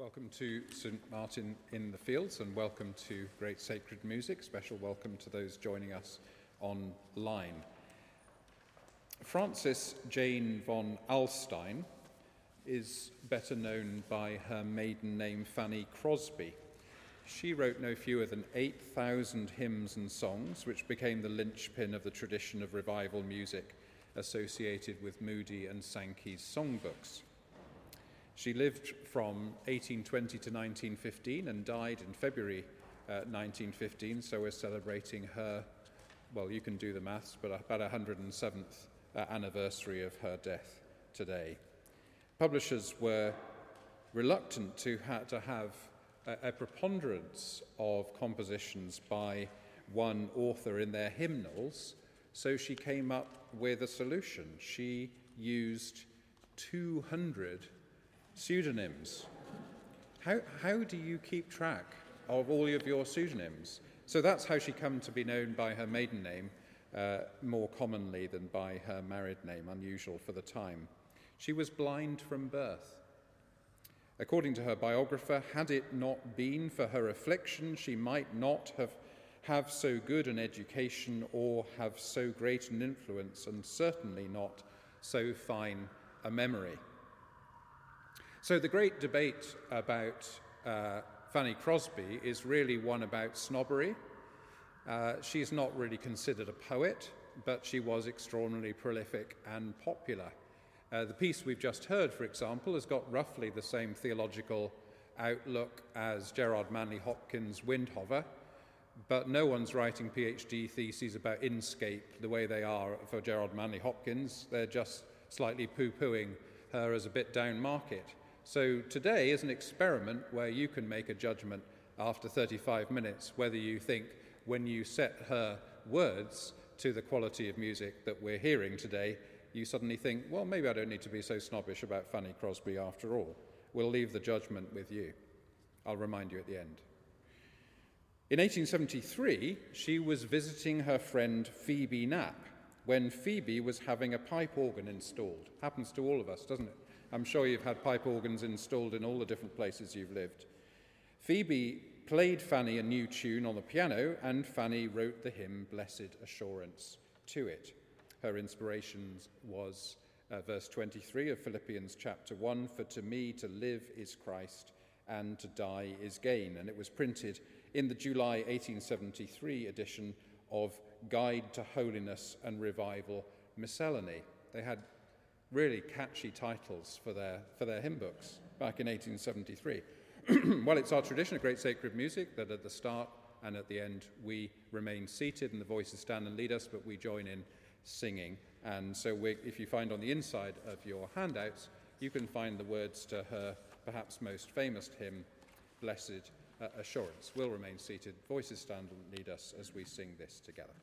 Welcome to St Martin in the Fields and welcome to Great Sacred Music. Special welcome to those joining us online. Frances Jane von Alstyne is better known by her maiden name Fanny Crosby. She wrote no fewer than 8,000 hymns and songs, which became the linchpin of the tradition of revival music associated with Moody and Sankey's songbooks. She lived from 1820 to 1915 and died in February uh, 1915, so we're celebrating her, well, you can do the maths, but about 107th uh, anniversary of her death today. Publishers were reluctant to, ha- to have a, a preponderance of compositions by one author in their hymnals, so she came up with a solution. She used 200 Pseudonyms. How, how do you keep track of all of your pseudonyms? So that's how she came to be known by her maiden name uh, more commonly than by her married name, unusual for the time. She was blind from birth. According to her biographer, had it not been for her affliction, she might not have have so good an education or have so great an influence, and certainly not so fine a memory. So the great debate about uh, Fanny Crosby is really one about snobbery. Uh, she's not really considered a poet, but she was extraordinarily prolific and popular. Uh, the piece we've just heard, for example, has got roughly the same theological outlook as Gerard Manley Hopkins' Windhover, but no one's writing PhD theses about inscape the way they are for Gerard Manley Hopkins. They're just slightly poo pooing her as a bit down market. So today is an experiment where you can make a judgment after 35 minutes whether you think when you set her words to the quality of music that we're hearing today, you suddenly think, well, maybe I don't need to be so snobbish about Fanny Crosby after all. We'll leave the judgment with you. I'll remind you at the end. In 1873, she was visiting her friend Phoebe Knapp when Phoebe was having a pipe organ installed. Happens to all of us, doesn't it? I'm sure you've had pipe organs installed in all the different places you've lived. Phoebe played Fanny a new tune on the piano, and Fanny wrote the hymn Blessed Assurance to it. Her inspiration was uh, verse 23 of Philippians chapter 1 For to me to live is Christ, and to die is gain. And it was printed in the July 1873 edition of Guide to Holiness and Revival Miscellany. They had really catchy titles for their, for their hymn books back in 1873. well, it's our tradition of great sacred music that at the start and at the end we remain seated and the voices stand and lead us, but we join in singing. And so, if you find on the inside of your handouts, you can find the words to her perhaps most famous hymn, Blessed uh, Assurance. We'll remain seated, voices stand and lead us as we sing this together.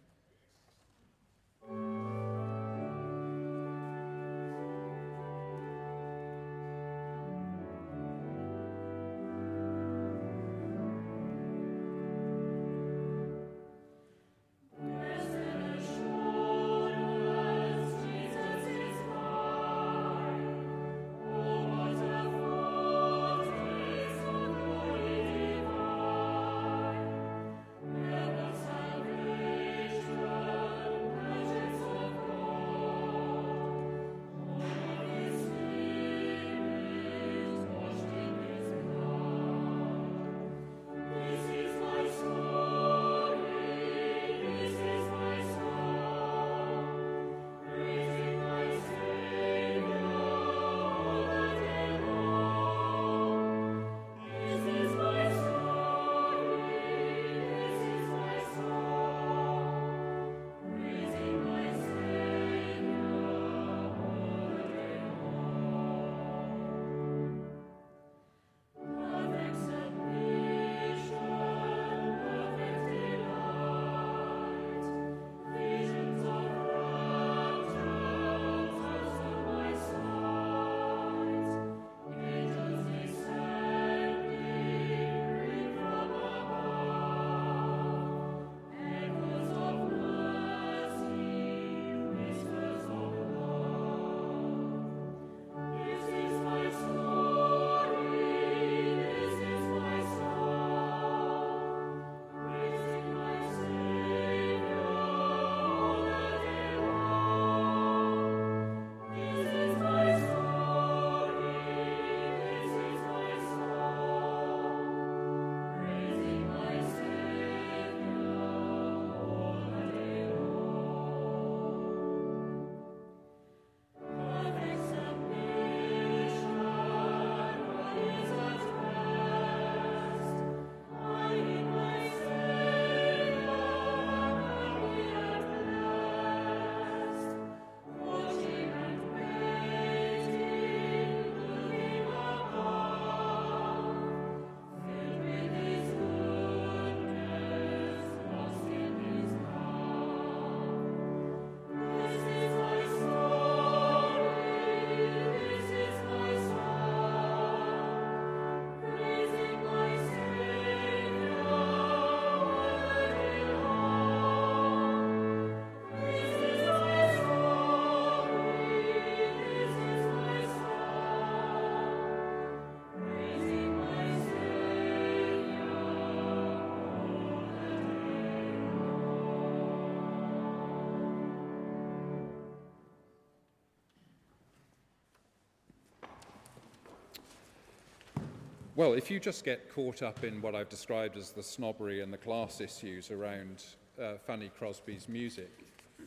Well, if you just get caught up in what I've described as the snobbery and the class issues around uh, Fanny Crosby's music,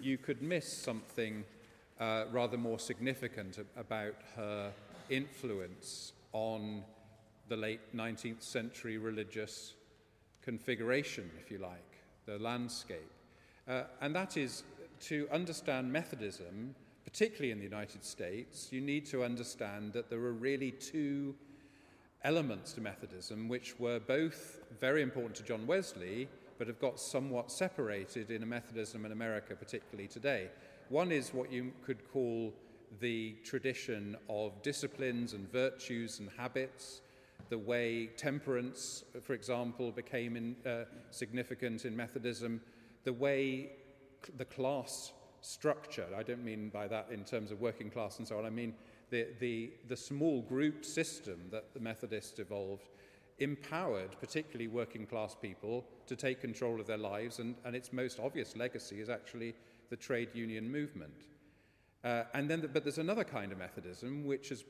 you could miss something uh, rather more significant about her influence on the late 19th century religious configuration, if you like, the landscape. Uh, and that is to understand Methodism, particularly in the United States, you need to understand that there are really two elements to Methodism which were both very important to John Wesley, but have got somewhat separated in Methodism in America, particularly today. One is what you could call the tradition of disciplines and virtues and habits, the way temperance, for example, became in, uh, significant in Methodism, the way the class structure, I don't mean by that in terms of working class and so on, I mean the, the, the small group system that the Methodists evolved empowered particularly working class people to take control of their lives, and, and its most obvious legacy is actually the trade union movement. Uh, and then, the, but there's another kind of Methodism which has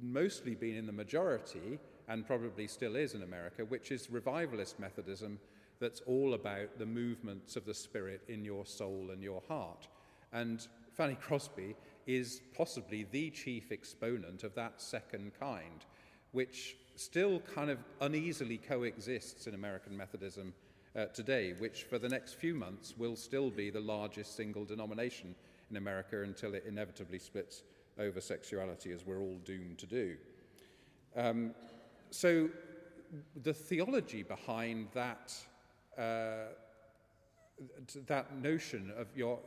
mostly been in the majority and probably still is in America, which is revivalist Methodism that's all about the movements of the Spirit in your soul and your heart. And Fanny Crosby is possibly the chief exponent of that second kind, which still kind of uneasily coexists in American Methodism uh, today, which for the next few months will still be the largest single denomination in America until it inevitably splits over sexuality, as we're all doomed to do. Um, so, the theology behind that, uh, that notion of your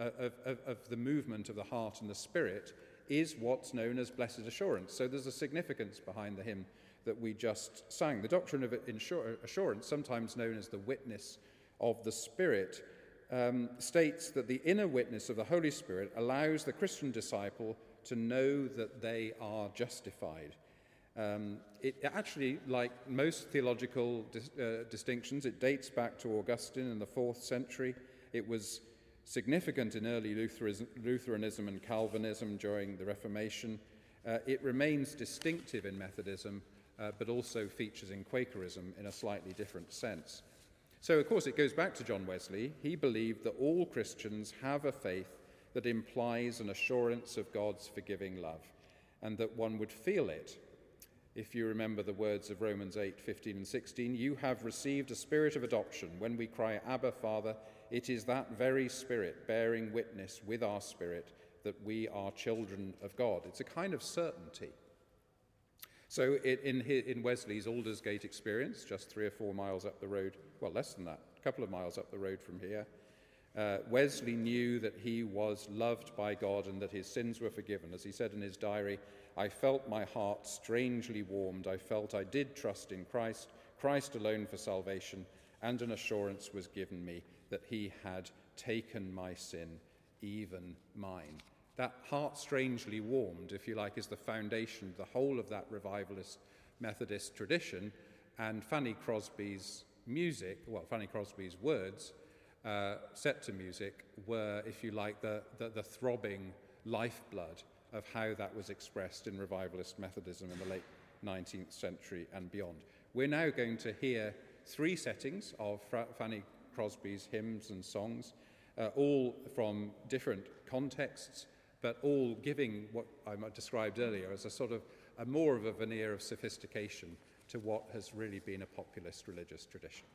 of, of, of the movement of the heart and the spirit is what's known as blessed assurance. So there's a significance behind the hymn that we just sang. The doctrine of assurance, sometimes known as the witness of the Spirit, um, states that the inner witness of the Holy Spirit allows the Christian disciple to know that they are justified. Um, it actually, like most theological dis- uh, distinctions, it dates back to Augustine in the fourth century. It was significant in early Lutheranism and Calvinism during the Reformation. Uh, it remains distinctive in Methodism, uh, but also features in Quakerism in a slightly different sense. So, of course, it goes back to John Wesley. He believed that all Christians have a faith that implies an assurance of God's forgiving love, and that one would feel it. If you remember the words of Romans 8 15 and 16, you have received a spirit of adoption. When we cry, Abba, Father, it is that very Spirit bearing witness with our spirit that we are children of God. It's a kind of certainty. So, in, in Wesley's Aldersgate experience, just three or four miles up the road, well, less than that, a couple of miles up the road from here, uh, Wesley knew that he was loved by God and that his sins were forgiven. As he said in his diary, I felt my heart strangely warmed. I felt I did trust in Christ, Christ alone for salvation, and an assurance was given me that he had taken my sin, even mine. That heart strangely warmed, if you like, is the foundation, the whole of that revivalist Methodist tradition. And Fanny Crosby's music, well, Fanny Crosby's words, uh, set to music, were, if you like, the, the, the throbbing lifeblood of how that was expressed in revivalist Methodism in the late 19th century and beyond. We're now going to hear three settings of Fra- Fanny Crosby's hymns and songs, uh, all from different contexts, but all giving what I described earlier as a sort of a more of a veneer of sophistication to what has really been a populist religious tradition.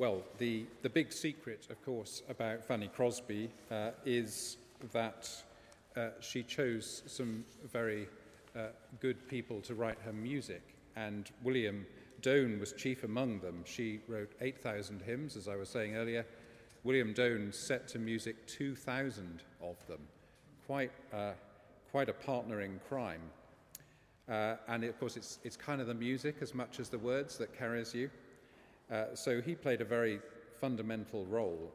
Well, the, the big secret, of course, about Fanny Crosby uh, is that uh, she chose some very uh, good people to write her music, and William Doane was chief among them. She wrote 8,000 hymns, as I was saying earlier. William Doane set to music 2,000 of them. Quite, uh, quite a partner in crime. Uh, and of course, it's, it's kind of the music as much as the words that carries you. Uh, so he played a very fundamental role.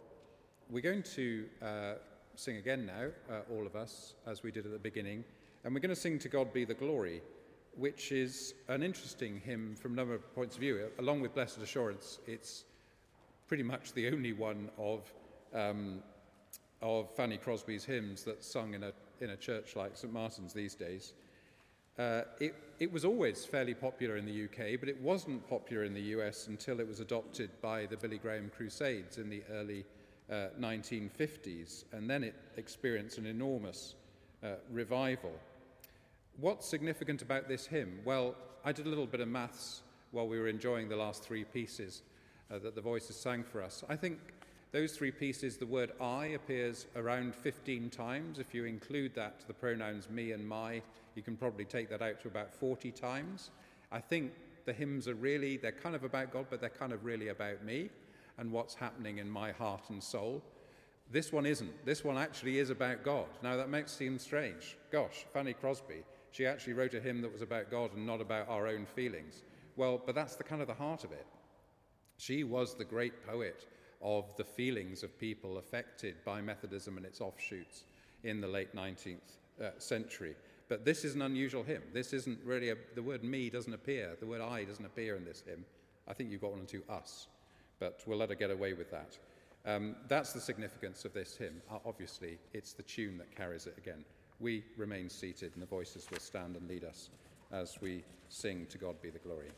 We're going to uh, sing again now, uh, all of us, as we did at the beginning, and we're going to sing To God Be the Glory, which is an interesting hymn from a number of points of view. Along with Blessed Assurance, it's pretty much the only one of, um, of Fanny Crosby's hymns that's sung in a, in a church like St. Martin's these days. Uh, it, it was always fairly popular in the UK, but it wasn't popular in the US until it was adopted by the Billy Graham Crusades in the early uh, 1950s, and then it experienced an enormous uh, revival. What's significant about this hymn? Well, I did a little bit of maths while we were enjoying the last three pieces uh, that the voices sang for us. I think those three pieces, the word I appears around 15 times. If you include that, to the pronouns me and my, you can probably take that out to about 40 times. I think the hymns are really, they're kind of about God, but they're kind of really about me and what's happening in my heart and soul. This one isn't. This one actually is about God. Now, that might seem strange. Gosh, Fanny Crosby, she actually wrote a hymn that was about God and not about our own feelings. Well, but that's the kind of the heart of it. She was the great poet of the feelings of people affected by Methodism and its offshoots in the late 19th uh, century. But this is an unusual hymn. This isn't really a, the word me doesn't appear, the word I doesn't appear in this hymn. I think you've got one two us, but we'll let her get away with that. Um, that's the significance of this hymn. Uh, obviously, it's the tune that carries it again. We remain seated, and the voices will stand and lead us as we sing To God Be the Glory.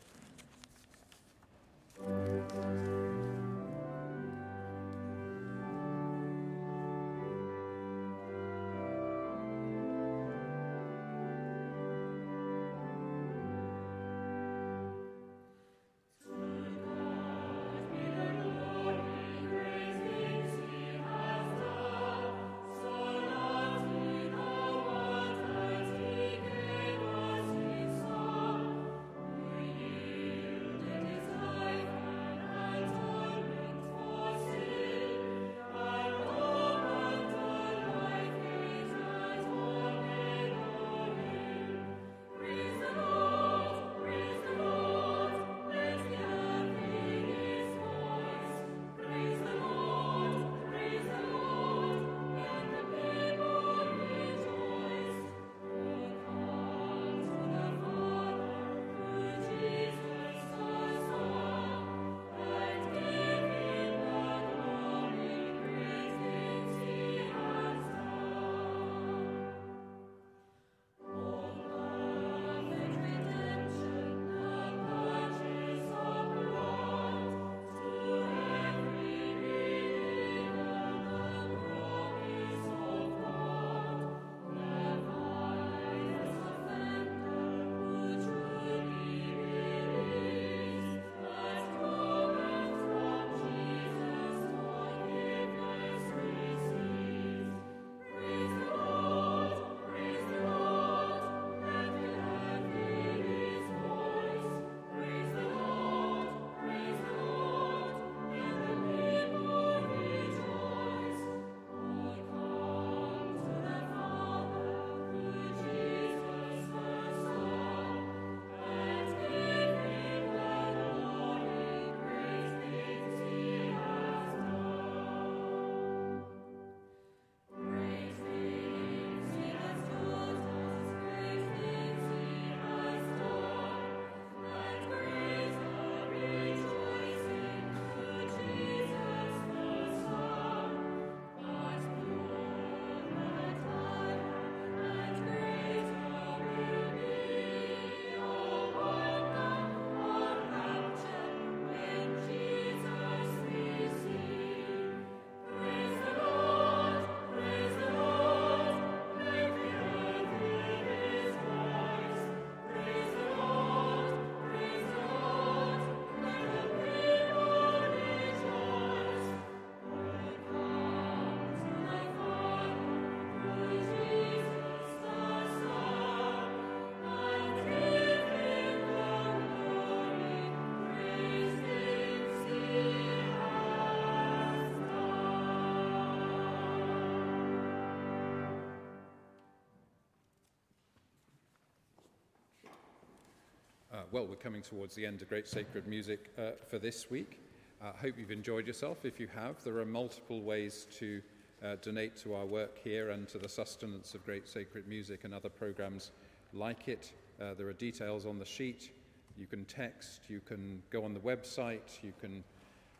Well, we're coming towards the end of Great Sacred Music uh, for this week. I hope you've enjoyed yourself. If you have, there are multiple ways to uh, donate to our work here and to the sustenance of Great Sacred Music and other programs like it. Uh, there are details on the sheet. You can text, you can go on the website, you can,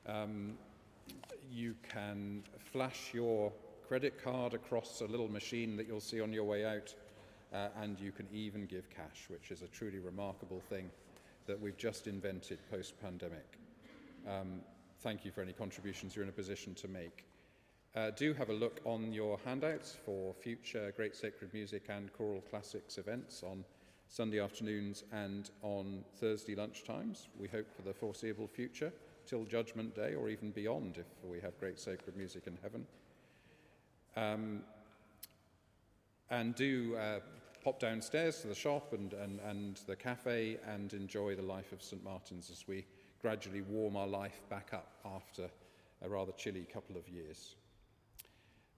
um, you can flash your credit card across a little machine that you'll see on your way out uh, and you can even give cash, which is a truly remarkable thing that we've just invented post pandemic. Um, thank you for any contributions you're in a position to make. Uh, do have a look on your handouts for future Great Sacred Music and Choral Classics events on Sunday afternoons and on Thursday lunchtimes. We hope for the foreseeable future, till Judgment Day or even beyond if we have Great Sacred Music in heaven. Um, and do uh, pop downstairs to the shop and, and, and the cafe and enjoy the life of St. Martin's as we gradually warm our life back up after a rather chilly couple of years.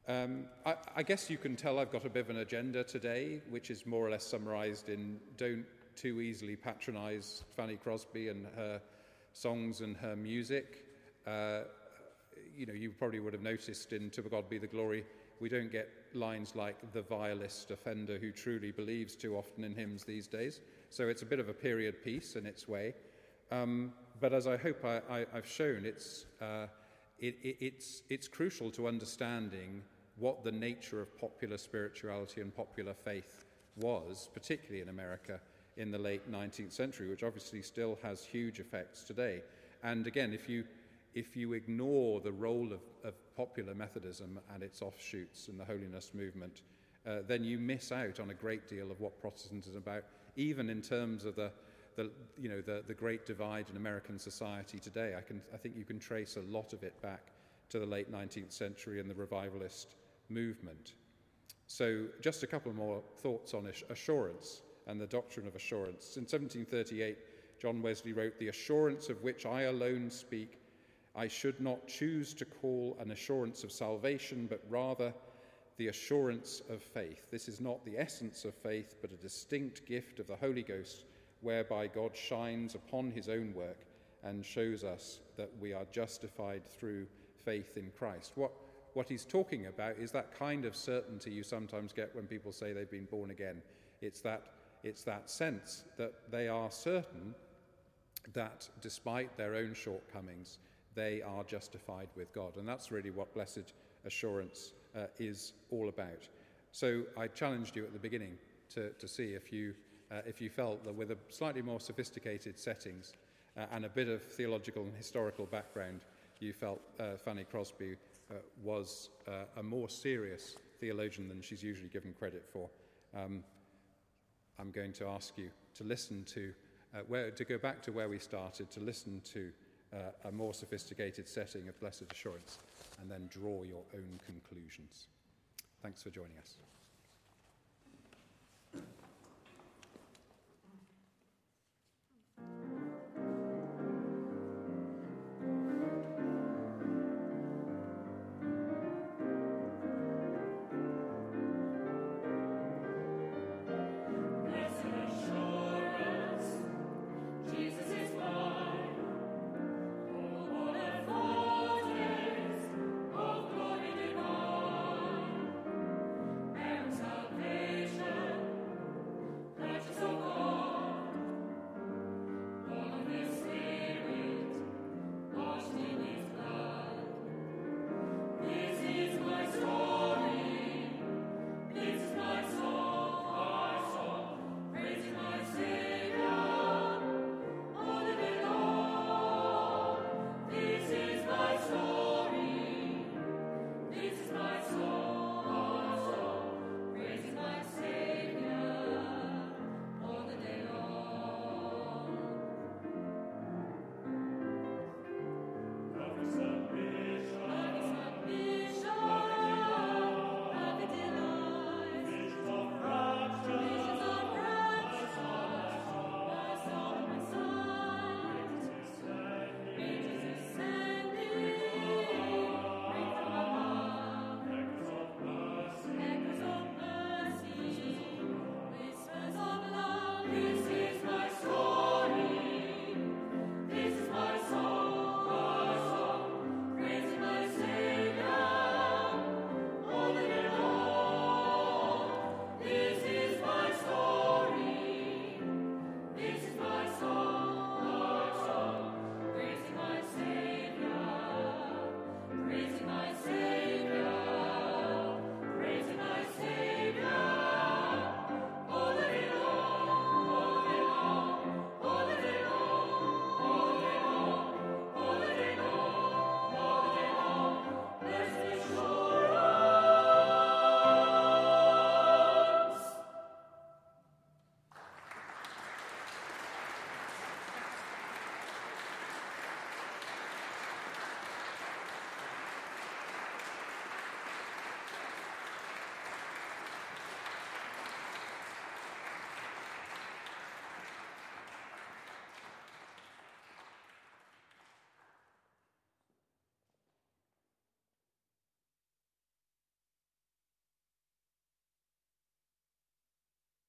Um, I, I guess you can tell I've got a bit of an agenda today, which is more or less summarized in don't too easily patronize Fanny Crosby and her songs and her music. Uh, you know, you probably would have noticed in To God Be the Glory, we don't get lines like the vilest offender who truly believes too often in hymns these days. So it's a bit of a period piece in its way. Um, but as I hope I, have shown, it's, uh, it, it, it's, it's crucial to understanding what the nature of popular spirituality and popular faith was, particularly in America in the late 19th century, which obviously still has huge effects today. And again, if you if you ignore the role of, of popular Methodism and its offshoots in the holiness movement, uh, then you miss out on a great deal of what Protestantism is about, even in terms of the, the, you know, the, the great divide in American society today. I, can, I think you can trace a lot of it back to the late 19th century and the revivalist movement. So, just a couple more thoughts on assurance and the doctrine of assurance. In 1738, John Wesley wrote, The assurance of which I alone speak I should not choose to call an assurance of salvation, but rather the assurance of faith. This is not the essence of faith, but a distinct gift of the Holy Ghost, whereby God shines upon his own work and shows us that we are justified through faith in Christ. What, what he's talking about is that kind of certainty you sometimes get when people say they've been born again. It's that, it's that sense that they are certain that despite their own shortcomings, they are justified with God. And that's really what blessed assurance uh, is all about. So I challenged you at the beginning to, to see if you, uh, if you felt that with a slightly more sophisticated settings uh, and a bit of theological and historical background, you felt uh, Fanny Crosby uh, was uh, a more serious theologian than she's usually given credit for. Um, I'm going to ask you to listen to, where, to go back to where we started, to listen to uh, a more sophisticated setting of blessed assurance and then draw your own conclusions. Thanks for joining us.